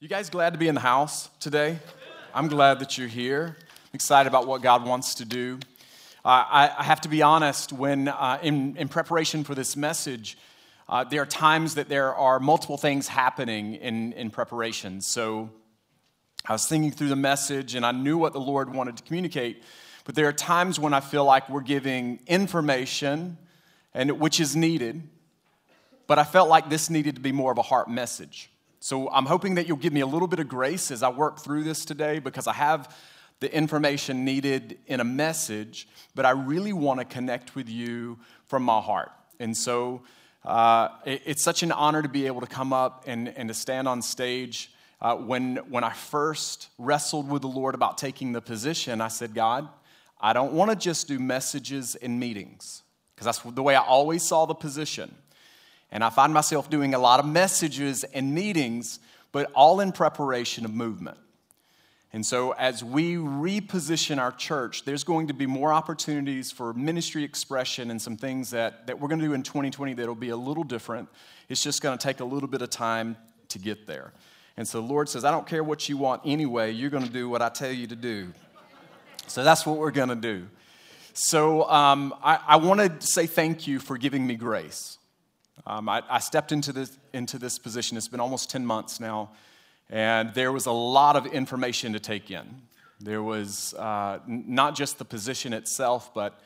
You guys glad to be in the house today? I'm glad that you're here. I'm excited about what God wants to do. Uh, I, I, have to be honest, when uh, in, in, preparation for this message, uh, there are times that there are multiple things happening in, in preparation. So I was thinking through the message and I knew what the Lord wanted to communicate, but there are times when I feel like we're giving information, and, which is needed, but I felt like this needed to be more of a heart message. So I'm hoping that you'll give me a little bit of grace as I work through this today because I have the information needed in a message, but I really want to connect with you from my heart. And so uh, it, it's such an honor to be able to come up and, and to stand on stage. Uh, when, when I first wrestled with the Lord about taking the position, I said, God, I don't want to just do messages and meetings, because that's the way I always saw the position. And I find myself doing a lot of messages and meetings, but all in preparation of movement. And so, as we reposition our church, there's going to be more opportunities for ministry expression and some things that, that we're going to do in 2020 that'll be a little different. It's just going to take a little bit of time to get there. And so, the Lord says, I don't care what you want anyway, you're going to do what I tell you to do. So, that's what we're going to do. So, um, I, I want to say thank you for giving me grace. Um, I, I, stepped into this, into this position, it's been almost 10 months now, and there was a lot of information to take in. There was uh, not just the position itself, but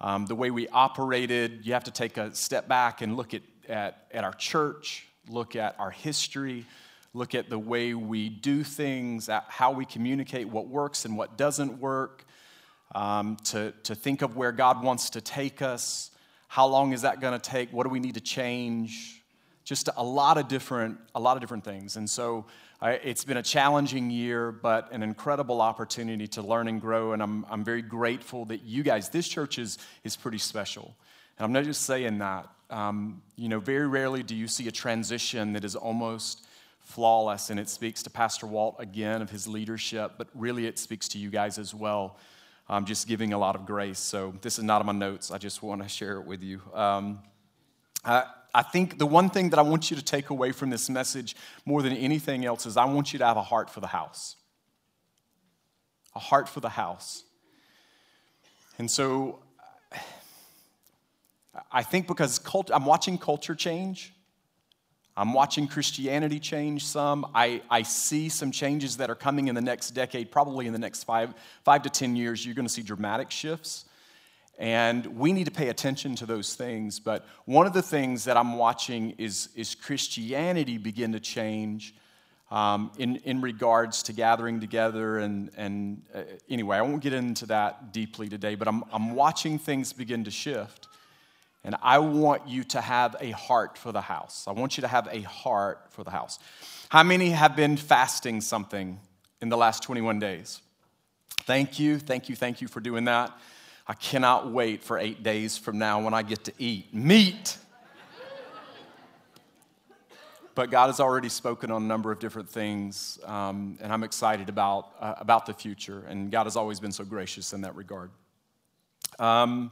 um, the way we operated. You have to take a step back and look at, at, at our church, look at our history, look at the way we do things, at how we communicate what works and what doesn't work, um, to, to think of where God wants to take us. How long is that going to take? What do we need to change? Just a lot of different, a lot of different things. And so it's been a challenging year, but an incredible opportunity to learn and grow. And I'm, I'm very grateful that you guys, this church is, is pretty special. And I'm not just saying that. Um, you know, very rarely do you see a transition that is almost flawless, and it speaks to Pastor Walt again of his leadership, but really it speaks to you guys as well I'm just giving a lot of grace. So this is not on my notes. I just want to share it with you. Um, I, I think the one thing that I want you to take away from this message more than anything else is I want you to have a heart for the house. A heart for the house. And so I think because cult, I'm watching culture change, I'm watching Christianity change some. I, I see some changes that are coming in the next decade, probably in the next five, five to 10 years. You're going to see dramatic shifts. And we need to pay attention to those things. But one of the things that I'm watching is, is Christianity begin to change um, in, in regards to gathering together. And, and uh, anyway, I won't get into that deeply today, but I'm, I'm watching things begin to shift. And I want you to have a heart for the house. I want you to have a heart for the house. How many have been fasting something in the last 21 days? Thank you, thank you, thank you for doing that. I cannot wait for eight days from now when I get to eat meat. but God has already spoken on a number of different things, um, and I'm excited about, uh, about the future. And God has always been so gracious in that regard. Um,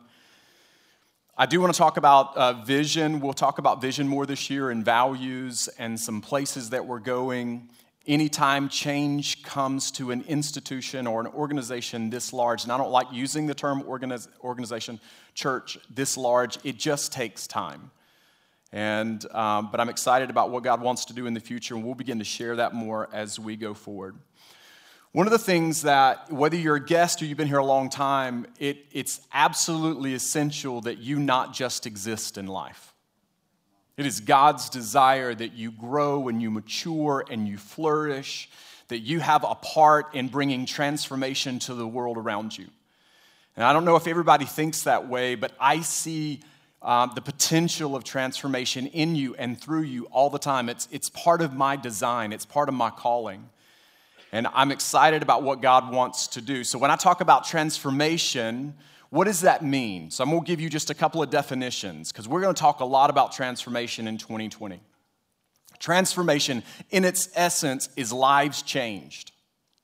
I do want to talk about uh, vision. We'll talk about vision more this year and values and some places that we're going. Anytime change comes to an institution or an organization this large, and I don't like using the term organiz- organization, church, this large, it just takes time. And, um, but I'm excited about what God wants to do in the future, and we'll begin to share that more as we go forward. One of the things that, whether you're a guest or you've been here a long time, it, it's absolutely essential that you not just exist in life. It is God's desire that you grow and you mature and you flourish, that you have a part in bringing transformation to the world around you. And I don't know if everybody thinks that way, but I see um, the potential of transformation in you and through you all the time. It's, it's part of my design, it's part of my calling. And I'm excited about what God wants to do. So, when I talk about transformation, what does that mean? So, I'm going to give you just a couple of definitions because we're going to talk a lot about transformation in 2020. Transformation, in its essence, is lives changed.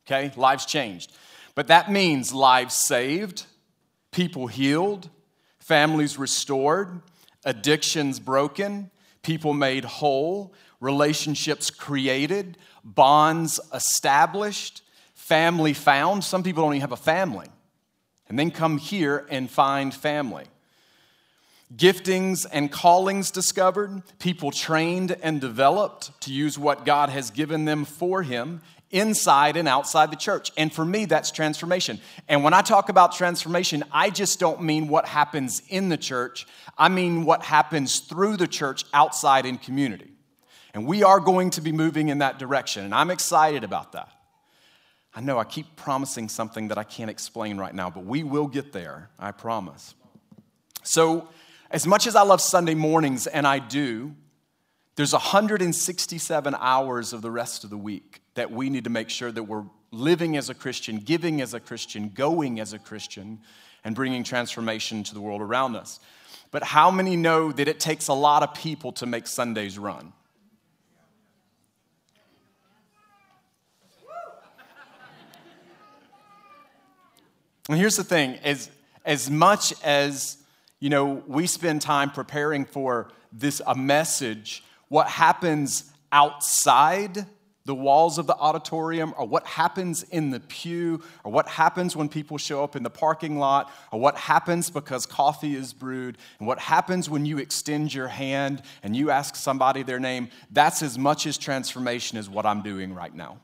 Okay? Lives changed. But that means lives saved, people healed, families restored, addictions broken, people made whole, relationships created, bonds established, family found. Some people don't even have a family. And then come here and find family. Giftings and callings discovered, people trained and developed to use what God has given them for Him inside and outside the church. And for me, that's transformation. And when I talk about transformation, I just don't mean what happens in the church, I mean what happens through the church outside in community. And we are going to be moving in that direction, and I'm excited about that. I know I keep promising something that I can't explain right now, but we will get there, I promise. So, as much as I love Sunday mornings, and I do, there's 167 hours of the rest of the week that we need to make sure that we're living as a Christian, giving as a Christian, going as a Christian, and bringing transformation to the world around us. But how many know that it takes a lot of people to make Sundays run? And here's the thing as, as much as you know we spend time preparing for this a message, what happens outside the walls of the auditorium or what happens in the pew or what happens when people show up in the parking lot or what happens because coffee is brewed and what happens when you extend your hand and you ask somebody their name, that's as much as transformation as what I'm doing right now.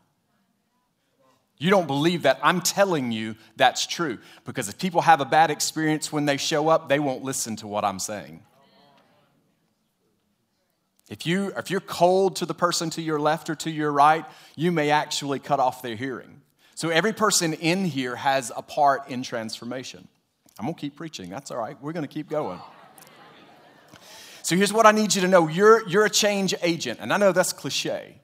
You don't believe that. I'm telling you that's true. Because if people have a bad experience when they show up, they won't listen to what I'm saying. If, you, if you're cold to the person to your left or to your right, you may actually cut off their hearing. So every person in here has a part in transformation. I'm going to keep preaching. That's all right. We're going to keep going. So here's what I need you to know you're, you're a change agent. And I know that's cliche.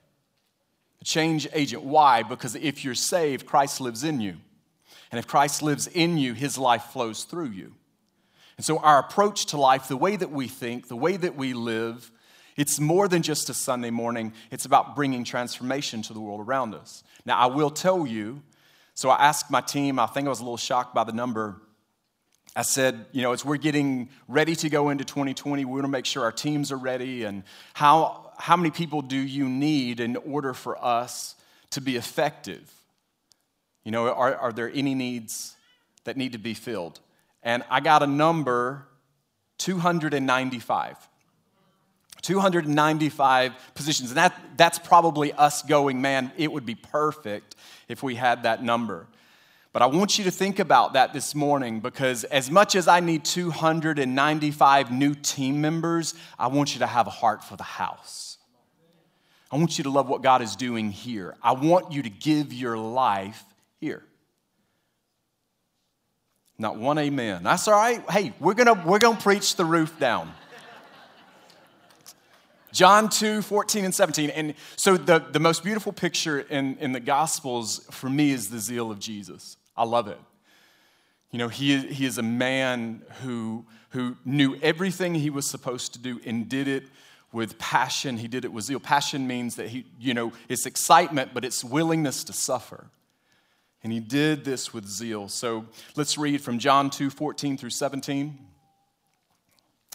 A change agent. Why? Because if you're saved, Christ lives in you. And if Christ lives in you, his life flows through you. And so our approach to life, the way that we think, the way that we live, it's more than just a Sunday morning, it's about bringing transformation to the world around us. Now, I will tell you, so I asked my team, I think I was a little shocked by the number. I said, you know, as we're getting ready to go into 2020, we want to make sure our teams are ready. And how, how many people do you need in order for us to be effective? You know, are, are there any needs that need to be filled? And I got a number 295. 295 positions. And that, that's probably us going, man, it would be perfect if we had that number. But I want you to think about that this morning because as much as I need 295 new team members, I want you to have a heart for the house. I want you to love what God is doing here. I want you to give your life here. Not one amen. That's all right. Hey, we're to we're to preach the roof down. John 2, 14 and 17. And so the, the most beautiful picture in, in the Gospels for me is the zeal of Jesus. I love it. You know, he, he is a man who, who knew everything he was supposed to do and did it with passion. He did it with zeal. Passion means that he, you know, it's excitement, but it's willingness to suffer. And he did this with zeal. So let's read from John 2, 14 through 17.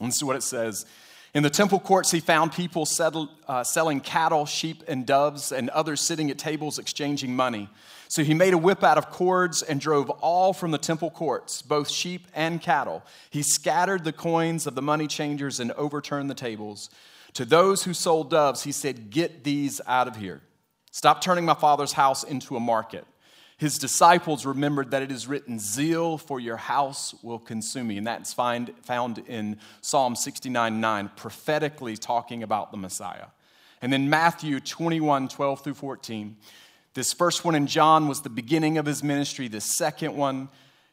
And this is what it says. In the temple courts, he found people settled, uh, selling cattle, sheep, and doves, and others sitting at tables exchanging money. So he made a whip out of cords and drove all from the temple courts, both sheep and cattle. He scattered the coins of the money changers and overturned the tables. To those who sold doves, he said, Get these out of here. Stop turning my father's house into a market. His disciples remembered that it is written, Zeal for your house will consume me. And that's find, found in Psalm 69 9, prophetically talking about the Messiah. And then Matthew 21 12 through 14. This first one in John was the beginning of his ministry. The second one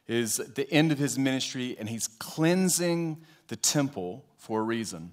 is the end of his ministry, and he's cleansing the temple for a reason.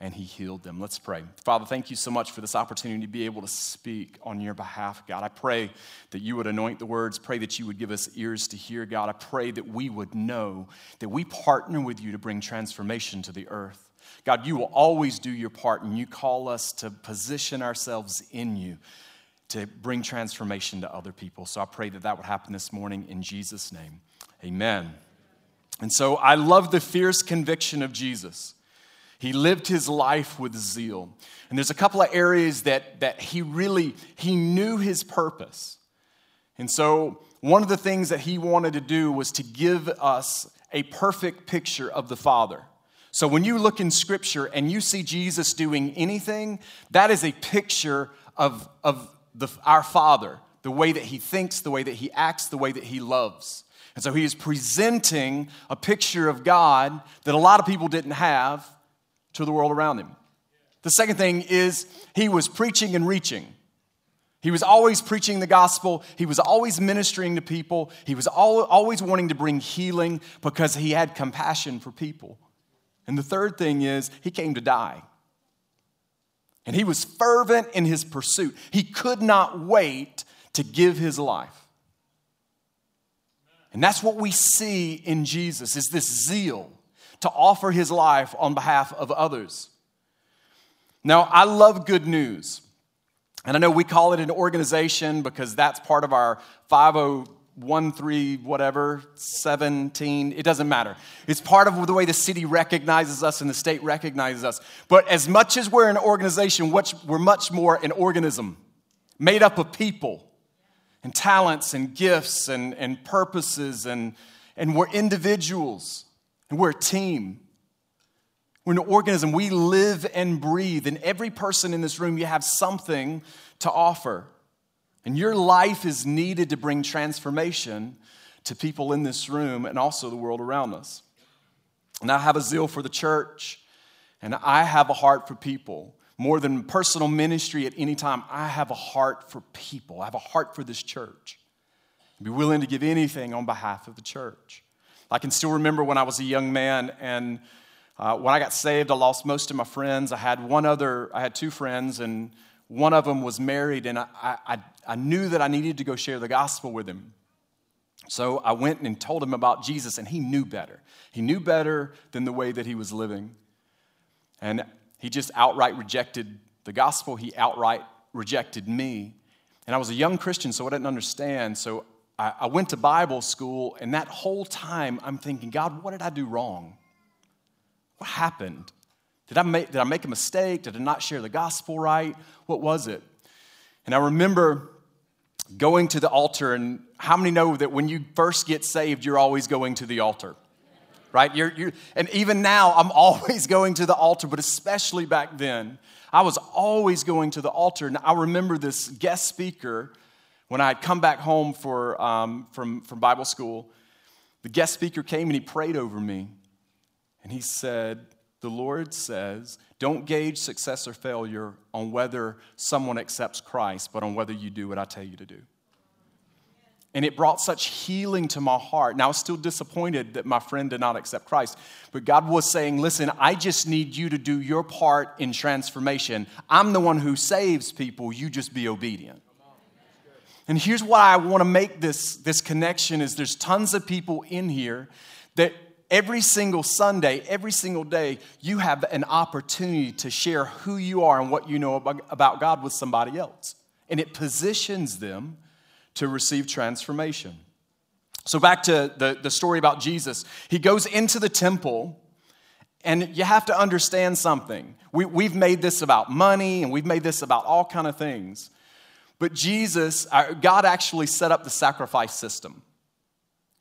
and he healed them. Let's pray. Father, thank you so much for this opportunity to be able to speak on your behalf, God. I pray that you would anoint the words, pray that you would give us ears to hear, God. I pray that we would know that we partner with you to bring transformation to the earth. God, you will always do your part, and you call us to position ourselves in you to bring transformation to other people. So I pray that that would happen this morning in Jesus' name. Amen. And so I love the fierce conviction of Jesus. He lived his life with zeal. And there's a couple of areas that, that he really, he knew his purpose. And so one of the things that he wanted to do was to give us a perfect picture of the Father. So when you look in Scripture and you see Jesus doing anything, that is a picture of, of the, our Father, the way that he thinks, the way that he acts, the way that he loves. And so he is presenting a picture of God that a lot of people didn't have to the world around him. The second thing is he was preaching and reaching. He was always preaching the gospel. He was always ministering to people. He was always wanting to bring healing because he had compassion for people. And the third thing is he came to die. And he was fervent in his pursuit. He could not wait to give his life. And that's what we see in Jesus is this zeal to offer his life on behalf of others. Now, I love good news. And I know we call it an organization because that's part of our 5013 whatever 17 it doesn't matter it's part of the way the city recognizes us and the state recognizes us but as much as we're an organization we're much more an organism made up of people and talents and gifts and, and purposes and, and we're individuals and we're a team we're an organism. We live and breathe. And every person in this room, you have something to offer. And your life is needed to bring transformation to people in this room and also the world around us. And I have a zeal for the church, and I have a heart for people. More than personal ministry at any time, I have a heart for people. I have a heart for this church. I'd be willing to give anything on behalf of the church. I can still remember when I was a young man and uh, when I got saved, I lost most of my friends. I had one other, I had two friends, and one of them was married, and I, I, I knew that I needed to go share the gospel with him. So I went and told him about Jesus, and he knew better. He knew better than the way that he was living. And he just outright rejected the gospel, he outright rejected me. And I was a young Christian, so I didn't understand. So I, I went to Bible school, and that whole time I'm thinking, God, what did I do wrong? What happened? Did I, make, did I make a mistake? Did I not share the gospel right? What was it? And I remember going to the altar, and how many know that when you first get saved, you're always going to the altar? Right? You're, you're, and even now, I'm always going to the altar, but especially back then, I was always going to the altar. And I remember this guest speaker when I had come back home for, um, from, from Bible school. The guest speaker came and he prayed over me. And he said, The Lord says, don't gauge success or failure on whether someone accepts Christ, but on whether you do what I tell you to do. And it brought such healing to my heart. Now, I was still disappointed that my friend did not accept Christ. But God was saying, Listen, I just need you to do your part in transformation. I'm the one who saves people. You just be obedient. And here's why I want to make this, this connection is there's tons of people in here that Every single Sunday, every single day, you have an opportunity to share who you are and what you know about God with somebody else. And it positions them to receive transformation. So, back to the, the story about Jesus. He goes into the temple, and you have to understand something. We, we've made this about money, and we've made this about all kind of things. But Jesus, God actually set up the sacrifice system.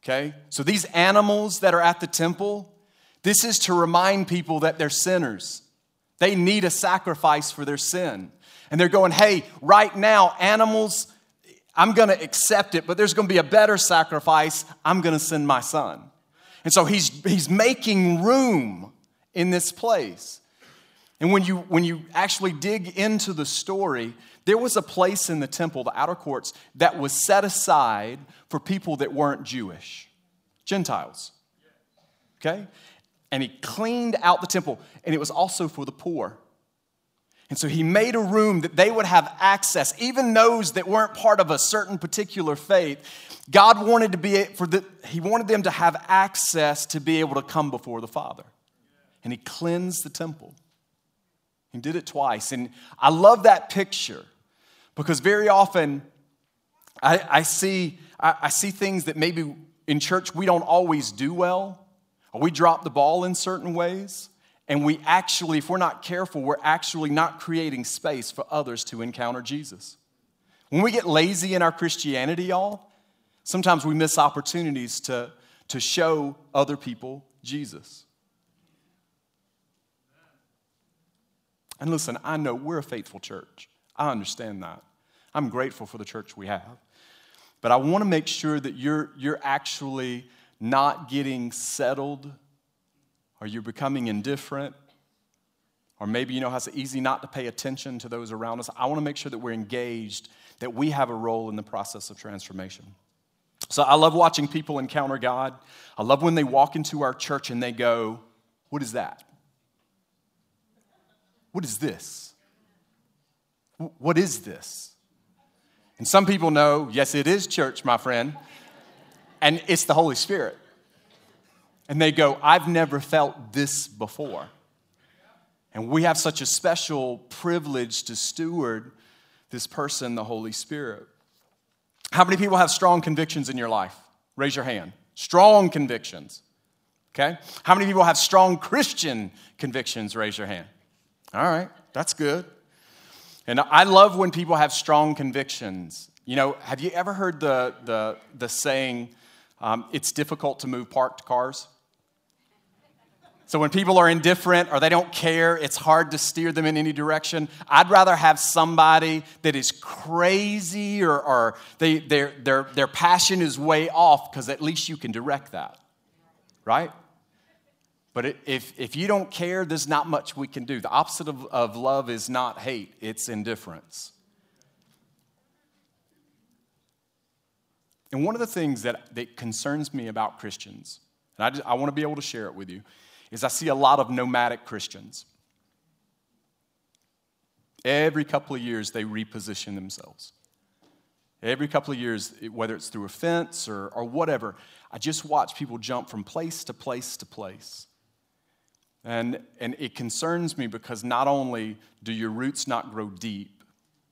Okay? So these animals that are at the temple, this is to remind people that they're sinners. They need a sacrifice for their sin. And they're going, hey, right now, animals, I'm going to accept it, but there's going to be a better sacrifice. I'm going to send my son. And so he's, he's making room in this place. And when you, when you actually dig into the story, there was a place in the temple, the outer courts, that was set aside for people that weren't Jewish, Gentiles. Okay? And he cleaned out the temple, and it was also for the poor. And so he made a room that they would have access, even those that weren't part of a certain particular faith. God wanted to be for the, he wanted them to have access to be able to come before the Father. and he cleansed the temple. He did it twice. And I love that picture because very often I, I see, I, I see things that maybe in church we don't always do well, or we drop the ball in certain ways. And we actually, if we're not careful, we're actually not creating space for others to encounter Jesus. When we get lazy in our Christianity, y'all, sometimes we miss opportunities to, to show other people Jesus. And listen, I know we're a faithful church. I understand that. I'm grateful for the church we have. But I want to make sure that you're, you're actually not getting settled or you're becoming indifferent or maybe you know how it's easy not to pay attention to those around us. I want to make sure that we're engaged, that we have a role in the process of transformation. So I love watching people encounter God. I love when they walk into our church and they go, What is that? What is this? What is this? And some people know, yes, it is church, my friend, and it's the Holy Spirit. And they go, I've never felt this before. And we have such a special privilege to steward this person, the Holy Spirit. How many people have strong convictions in your life? Raise your hand. Strong convictions. Okay? How many people have strong Christian convictions? Raise your hand. All right, that's good. And I love when people have strong convictions. You know, have you ever heard the, the, the saying, um, it's difficult to move parked cars? So when people are indifferent or they don't care, it's hard to steer them in any direction. I'd rather have somebody that is crazy or, or they, their, their, their passion is way off because at least you can direct that, right? But if, if you don't care, there's not much we can do. The opposite of, of love is not hate, it's indifference. And one of the things that, that concerns me about Christians, and I, just, I want to be able to share it with you, is I see a lot of nomadic Christians. Every couple of years, they reposition themselves. Every couple of years, whether it's through a fence or, or whatever, I just watch people jump from place to place to place. And, and it concerns me because not only do your roots not grow deep,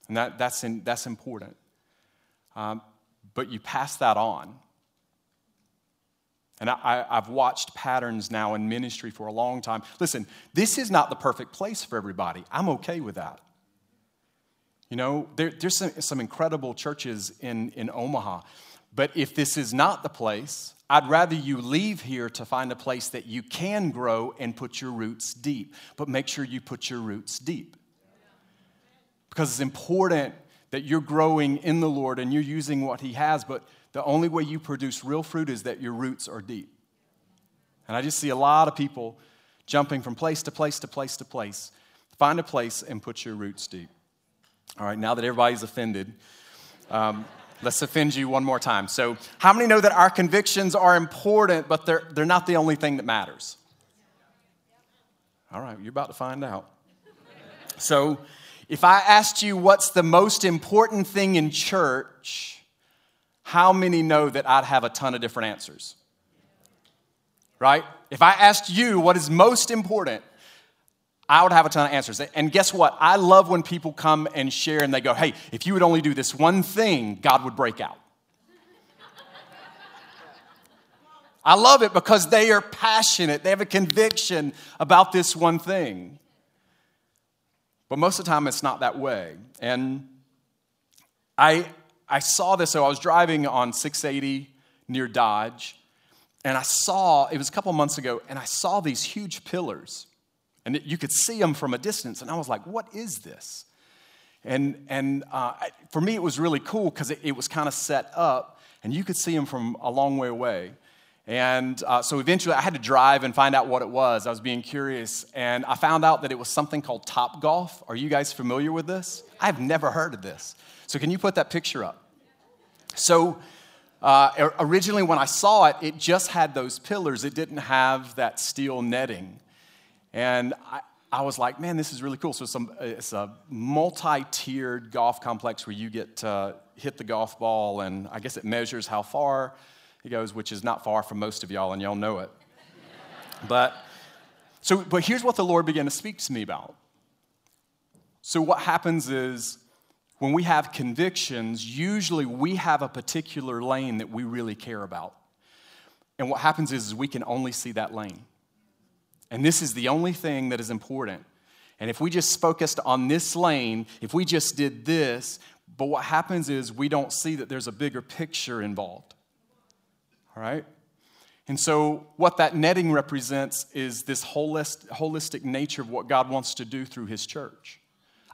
and that, that's, in, that's important, um, but you pass that on. And I, have watched patterns now in ministry for a long time. Listen, this is not the perfect place for everybody. I'm okay with that. You know, there, there's some, some incredible churches in, in Omaha. But if this is not the place, I'd rather you leave here to find a place that you can grow and put your roots deep. But make sure you put your roots deep. Because it's important that you're growing in the Lord and you're using what He has, but the only way you produce real fruit is that your roots are deep. And I just see a lot of people jumping from place to place to place to place. Find a place and put your roots deep. All right, now that everybody's offended, um, let's offend you one more time. So, how many know that our convictions are important, but they're, they're not the only thing that matters? All right, you're about to find out. So, if I asked you what's the most important thing in church, how many know that I'd have a ton of different answers? Right? If I asked you what is most important, I would have a ton of answers. And guess what? I love when people come and share and they go, hey, if you would only do this one thing, God would break out. I love it because they are passionate, they have a conviction about this one thing. But most of the time, it's not that way. And I, I saw this, so I was driving on 680 near Dodge, and I saw, it was a couple months ago, and I saw these huge pillars. And you could see them from a distance, and I was like, what is this? And, and uh, for me, it was really cool because it, it, was kind of set up, and you could see them from a long way away. And uh, so eventually, I had to drive and find out what it was. I was being curious, and I found out that it was something called Topgolf. Are you guys familiar with this? I've never heard of this. So, can you put that picture up? So, uh, originally, when I saw it, it just had those pillars, it didn't have that steel netting. And I, I was like, man, this is really cool. So, it's a, it's a multi tiered golf complex where you get to hit the golf ball, and I guess it measures how far it goes, which is not far from most of y'all, and y'all know it. but So, but here's what the Lord began to speak to me about. So, what happens is when we have convictions, usually we have a particular lane that we really care about. And what happens is, is we can only see that lane. And this is the only thing that is important. And if we just focused on this lane, if we just did this, but what happens is we don't see that there's a bigger picture involved. All right? And so, what that netting represents is this holistic nature of what God wants to do through His church.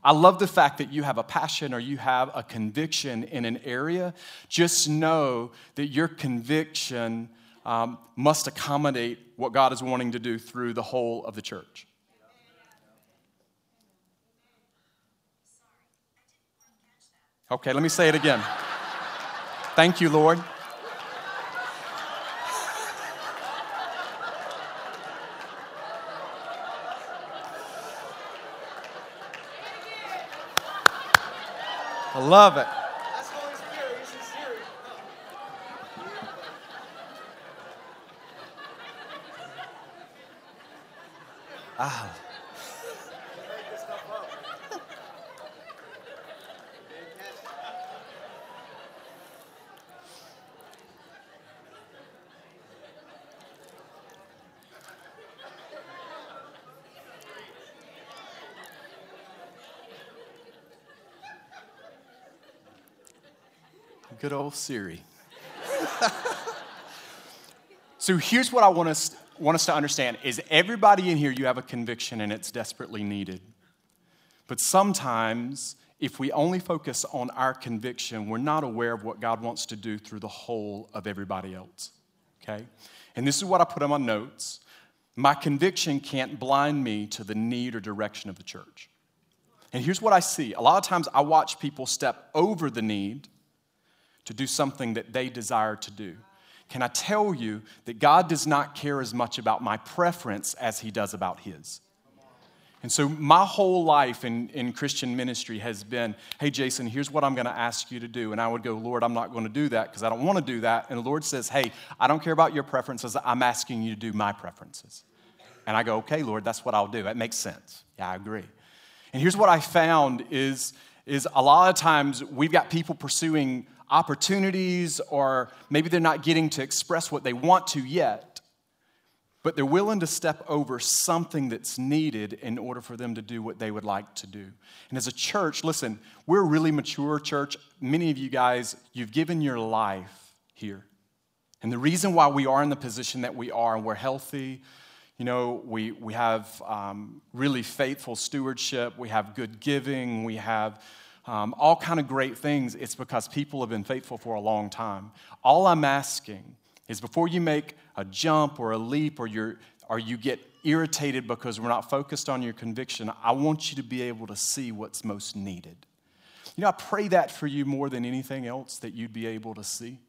I love the fact that you have a passion or you have a conviction in an area. Just know that your conviction um, must accommodate what God is wanting to do through the whole of the church. Okay, let me say it again. Thank you, Lord. I love it. Ah. Good old Siri. so here's what I want us, want us to understand is everybody in here, you have a conviction and it's desperately needed. But sometimes, if we only focus on our conviction, we're not aware of what God wants to do through the whole of everybody else. Okay? And this is what I put on my notes. My conviction can't blind me to the need or direction of the church. And here's what I see a lot of times I watch people step over the need to do something that they desire to do. Can I tell you that God does not care as much about my preference as He does about His? And so, my whole life in, in Christian ministry has been hey, Jason, here's what I'm going to ask you to do. And I would go, Lord, I'm not going to do that because I don't want to do that. And the Lord says, hey, I don't care about your preferences. I'm asking you to do my preferences. And I go, okay, Lord, that's what I'll do. That makes sense. Yeah, I agree. And here's what I found is, is a lot of times we've got people pursuing opportunities, or maybe they're not getting to express what they want to yet, but they're willing to step over something that's needed in order for them to do what they would like to do. And as a church, listen, we're a really mature church. Many of you guys, you've given your life here. And the reason why we are in the position that we are, and we're healthy, you know, we, we have um, really faithful stewardship, we have good giving, we have um, all kind of great things, it's because people have been faithful for a long time. All I'm asking is before you make a jump or a leap or, you're, or you get irritated because we're not focused on your conviction, I want you to be able to see what's most needed. You know, I pray that for you more than anything else that you'd be able to see.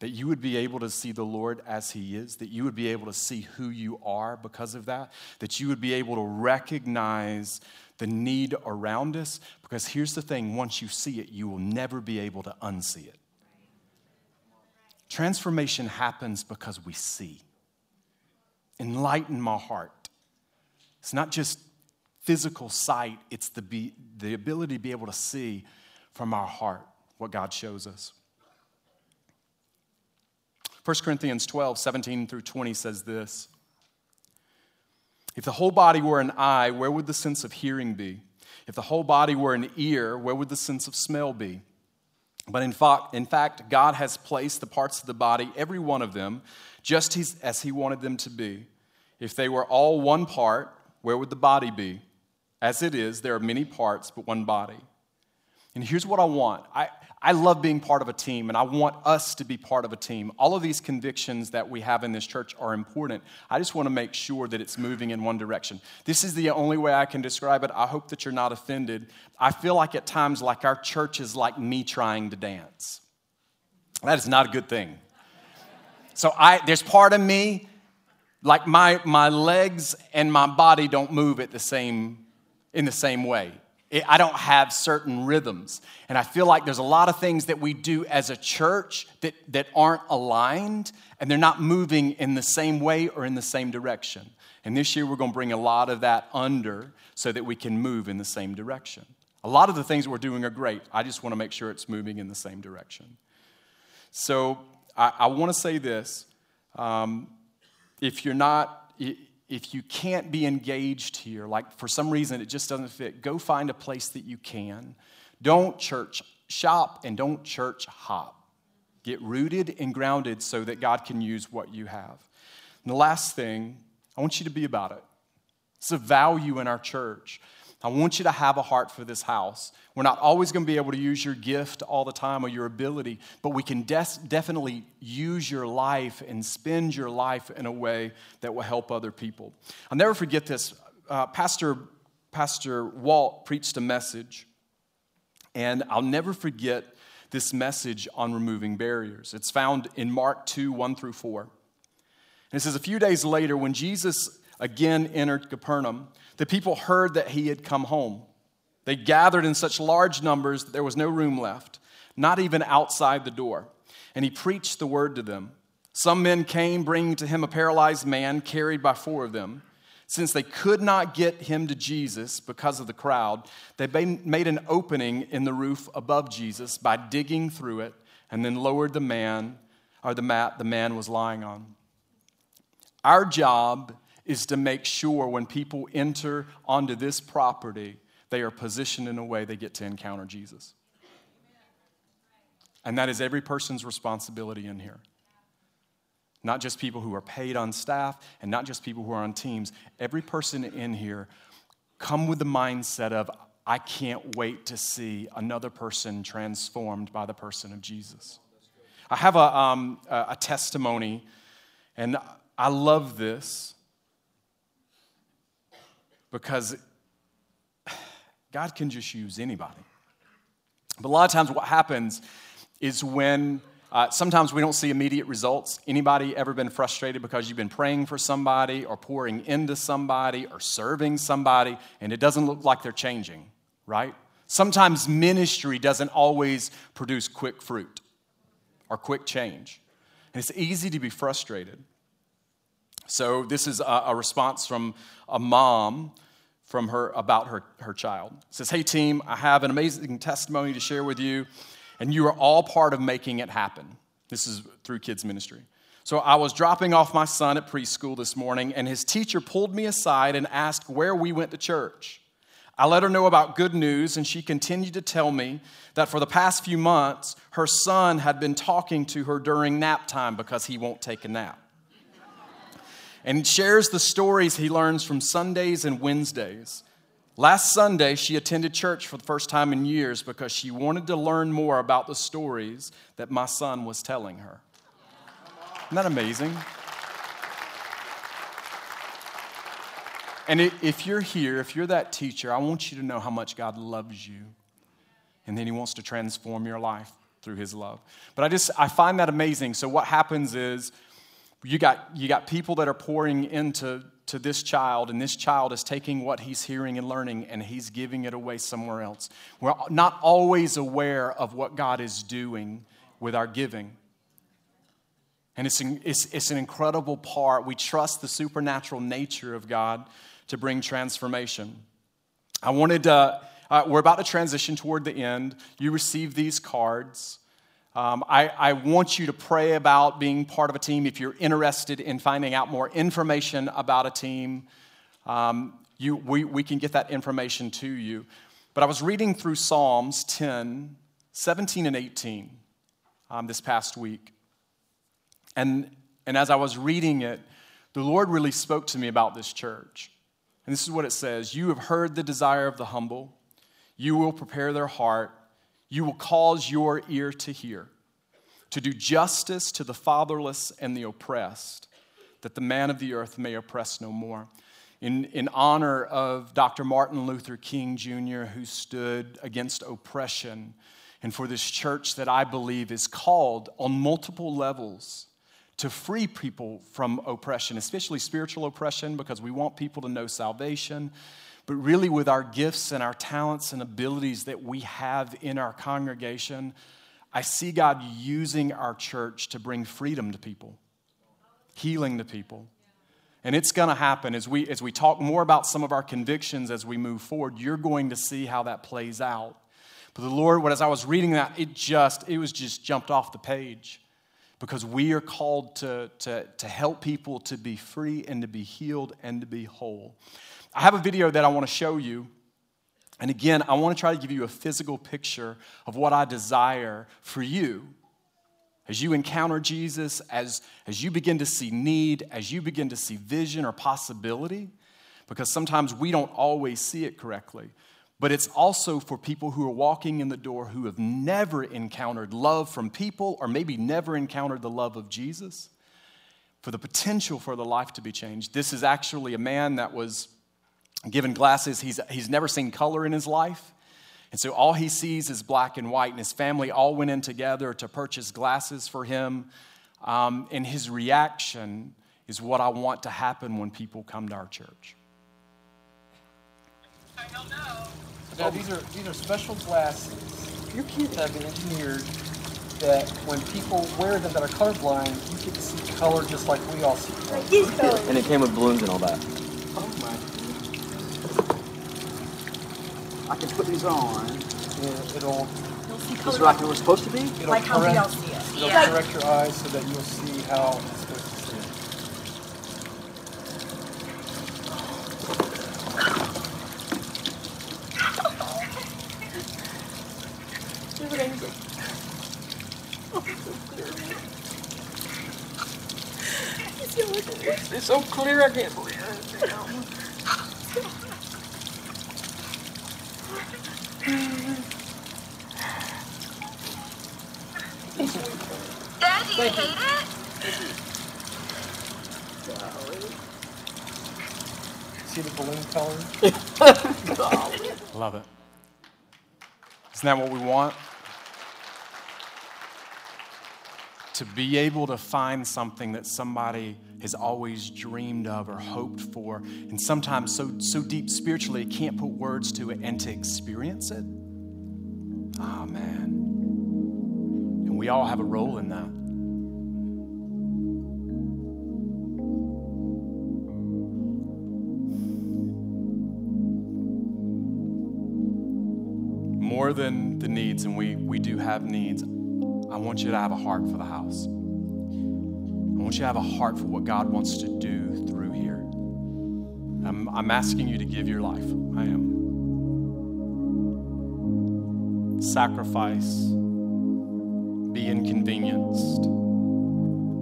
That you would be able to see the Lord as He is, that you would be able to see who you are because of that, that you would be able to recognize the need around us. Because here's the thing once you see it, you will never be able to unsee it. Transformation happens because we see. Enlighten my heart. It's not just physical sight, it's the, be, the ability to be able to see from our heart what God shows us. 1 Corinthians 12, 17 through 20 says this if the whole body were an eye, where would the sense of hearing be? If the whole body were an ear, where would the sense of smell be? But in fact, in fact, God has placed the parts of the body, every one of them, just as He wanted them to be. If they were all one part, where would the body be? As it is, there are many parts, but one body. And here's what I want I, I love being part of a team, and I want us to be part of a team. All of these convictions that we have in this church are important. I just want to make sure that it's moving in one direction. This is the only way I can describe it. I hope that you're not offended. I feel like at times, like our church is like me trying to dance. That is not a good thing. So I, there's part of me, like my, my legs and my body don't move at the same, in the same way. I don't have certain rhythms. And I feel like there's a lot of things that we do as a church that, that aren't aligned and they're not moving in the same way or in the same direction. And this year, we're going to bring a lot of that under so that we can move in the same direction. A lot of the things we're doing are great. I just want to make sure it's moving in the same direction. So I, I want to say this. Um, if you're not, if you can't be engaged here, like for some reason it just doesn't fit, go find a place that you can. Don't church shop and don't church hop. Get rooted and grounded so that God can use what you have. And the last thing, I want you to be about it. It's a value in our church. I want you to have a heart for this house. We're not always going to be able to use your gift all the time or your ability, but we can des- definitely use your life and spend your life in a way that will help other people. I'll never forget this. Uh, Pastor, Pastor Walt preached a message, and I'll never forget this message on removing barriers. It's found in Mark 2 1 through 4. And it says, A few days later, when Jesus again entered Capernaum, the people heard that he had come home. They gathered in such large numbers that there was no room left, not even outside the door. And he preached the word to them. Some men came, bringing to him a paralyzed man carried by four of them. Since they could not get him to Jesus because of the crowd, they made an opening in the roof above Jesus by digging through it and then lowered the man or the mat the man was lying on. Our job is to make sure when people enter onto this property, they are positioned in a way they get to encounter Jesus. And that is every person's responsibility in here. Not just people who are paid on staff and not just people who are on teams. Every person in here, come with the mindset of, I can't wait to see another person transformed by the person of Jesus. I have a, um, a testimony, and I love this because God can just use anybody. But a lot of times, what happens is when uh, sometimes we don't see immediate results. Anybody ever been frustrated because you've been praying for somebody or pouring into somebody or serving somebody and it doesn't look like they're changing, right? Sometimes ministry doesn't always produce quick fruit or quick change. And it's easy to be frustrated. So, this is a, a response from a mom from her about her, her child. It says, Hey, team, I have an amazing testimony to share with you and you are all part of making it happen. This is through kids' ministry. So I was dropping off my son at preschool this morning, and his teacher pulled me aside and asked where we went to church. I let her know about good news, and she continued to tell me that for the past few months, her son had been talking to her during nap time because he won't take a nap. And shares the stories he learns from Sundays and Wednesdays. Last Sunday, she attended church for the first time in years because she wanted to learn more about the stories that my son was telling her. Isn't that amazing? And if you're here, if you're that teacher, I want you to know how much God loves you. And then He wants to transform your life through His love. But I just, I find that amazing. So what happens is you got, you got people that are pouring into to this child, and this child is taking what he's hearing and learning and he's giving it away somewhere else. We're not always aware of what God is doing with our giving. And it's, it's, it's an incredible part. We trust the supernatural nature of God to bring transformation. I wanted to, uh, we're about to transition toward the end. You receive these cards. Um, I, I, want you to pray about being part of a team. If you're interested in finding out more information about a team, um, you, we, we can get that information to you. But I was reading through Psalms 10, 17, and 18 um, this past week. And, and as I was reading it, the Lord really spoke to me about this church. And this is what it says You have heard the desire of the humble, you will prepare their heart you will cause your ear to hear, to do justice to the fatherless and the oppressed, that the man of the earth may oppress no more. In, in honor of Dr. Martin Luther King Jr., who stood against oppression, and for this church that I believe is called on multiple levels to free people from oppression, especially spiritual oppression, because we want people to know salvation but really with our gifts and our talents and abilities that we have in our congregation, I see God using our church to bring freedom to people, healing to people. And it's going to happen as we, as we talk more about some of our convictions as we move forward. You're going to see how that plays out. But the Lord, as I was reading that, it just, it was just jumped off the page because we are called to, to, to help people to be free and to be healed and to be whole. I have a video that I want to show you. And again, I want to try to give you a physical picture of what I desire for you as you encounter Jesus, as, as you begin to see need, as you begin to see vision or possibility, because sometimes we don't always see it correctly. But it's also for people who are walking in the door who have never encountered love from people or maybe never encountered the love of Jesus, for the potential for the life to be changed. This is actually a man that was given glasses. He's, he's never seen color in his life. And so all he sees is black and white, and his family all went in together to purchase glasses for him. Um, and his reaction is what I want to happen when people come to our church. I don't know. Now, these are these are special glasses. Your kids have been engineered that when people wear them that are colorblind, you get to see color just like we all see color. And it came with balloons and all that. Oh my! I can put these on. Yeah, it'll You'll see color is like it was supposed to be. it'll like how we all see it. it'll Yeah. correct your eyes so that you'll see how it's supposed to see. it. It's I can't believe it. Dad, do you hate it? See the balloon color? Love it. Isn't that what we want? To be able to find something that somebody has always dreamed of or hoped for, and sometimes so, so deep spiritually, it can't put words to it, and to experience it. Oh, man. And we all have a role in that. more than the needs, and we, we do have needs, I want you to have a heart for the house. I want you to have a heart for what God wants to do through here. I'm, I'm asking you to give your life. I am. Sacrifice, be inconvenienced,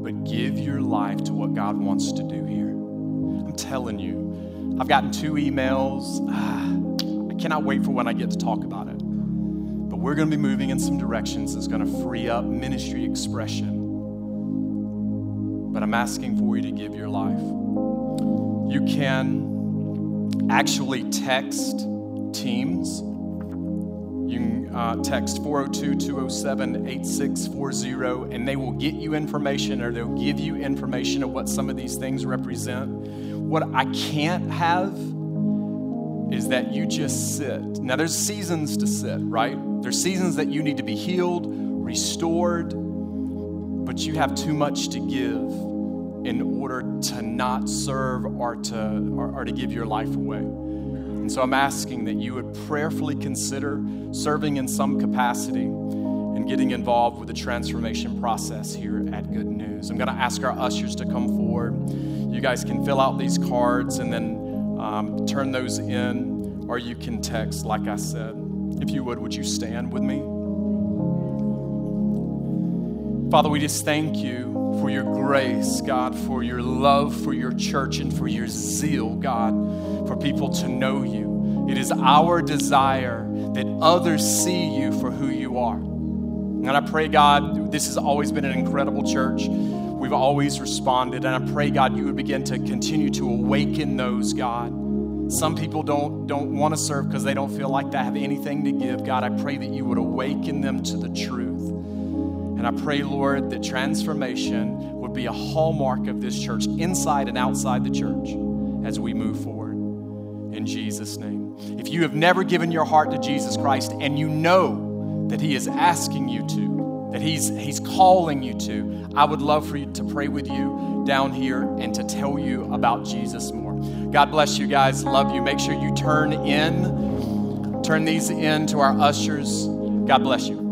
but give your life to what God wants to do here. I'm telling you, I've gotten two emails. Ah, I cannot wait for when I get to talk about it. But we're going to be moving in some directions that's going to free up ministry expression. But I'm asking for you to give your life. You can actually text teams. You can uh, text 402 207 8640, and they will get you information or they'll give you information of what some of these things represent. What I can't have is that you just sit. Now, there's seasons to sit, right? There's seasons that you need to be healed, restored, but you have too much to give in order to not serve or to, or, or to give your life away. And so I'm asking that you would prayerfully consider serving in some capacity and getting involved with the transformation process here at Good News. I'm going to ask our ushers to come forward. You guys can fill out these cards and then um, turn those in, or you can text, like I said. If you would, would you stand with me? Father, we just thank you for your grace, God, for your love for your church and for your zeal, God, for people to know you. It is our desire that others see you for who you are. And I pray, God, this has always been an incredible church. We've always responded. And I pray, God, you would begin to continue to awaken those, God. Some people don't, don't want to serve because they don't feel like they have anything to give. God, I pray that you would awaken them to the truth. And I pray, Lord, that transformation would be a hallmark of this church, inside and outside the church, as we move forward. In Jesus' name. If you have never given your heart to Jesus Christ and you know that He is asking you to, that he's, he's calling you to, I would love for you to pray with you down here and to tell you about Jesus more. God bless you guys. Love you. Make sure you turn in, turn these in to our ushers. God bless you.